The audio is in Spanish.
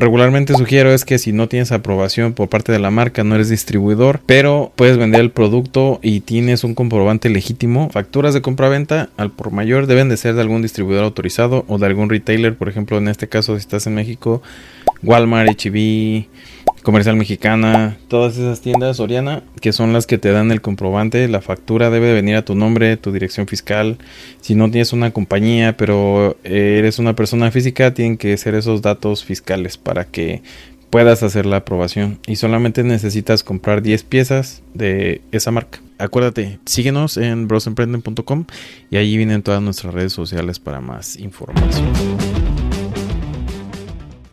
regularmente sugiero es que si no tienes aprobación por parte de la marca, no eres distribuidor, pero puedes vender el producto y tienes un comprobante legítimo, facturas de compra-venta al por mayor deben de ser de algún distribuidor autorizado o de algún retailer, por ejemplo, en este caso si estás en México, Walmart, HB, Comercial Mexicana, todas esas tiendas Oriana, que son las que te dan el comprobante, la factura debe de venir a tu nombre, tu dirección fiscal. Si no tienes una compañía, pero eres una persona física, tienen que ser esos datos fiscales para que puedas hacer la aprobación. Y solamente necesitas comprar 10 piezas de esa marca. Acuérdate, síguenos en brosemprenden.com y ahí vienen todas nuestras redes sociales para más información.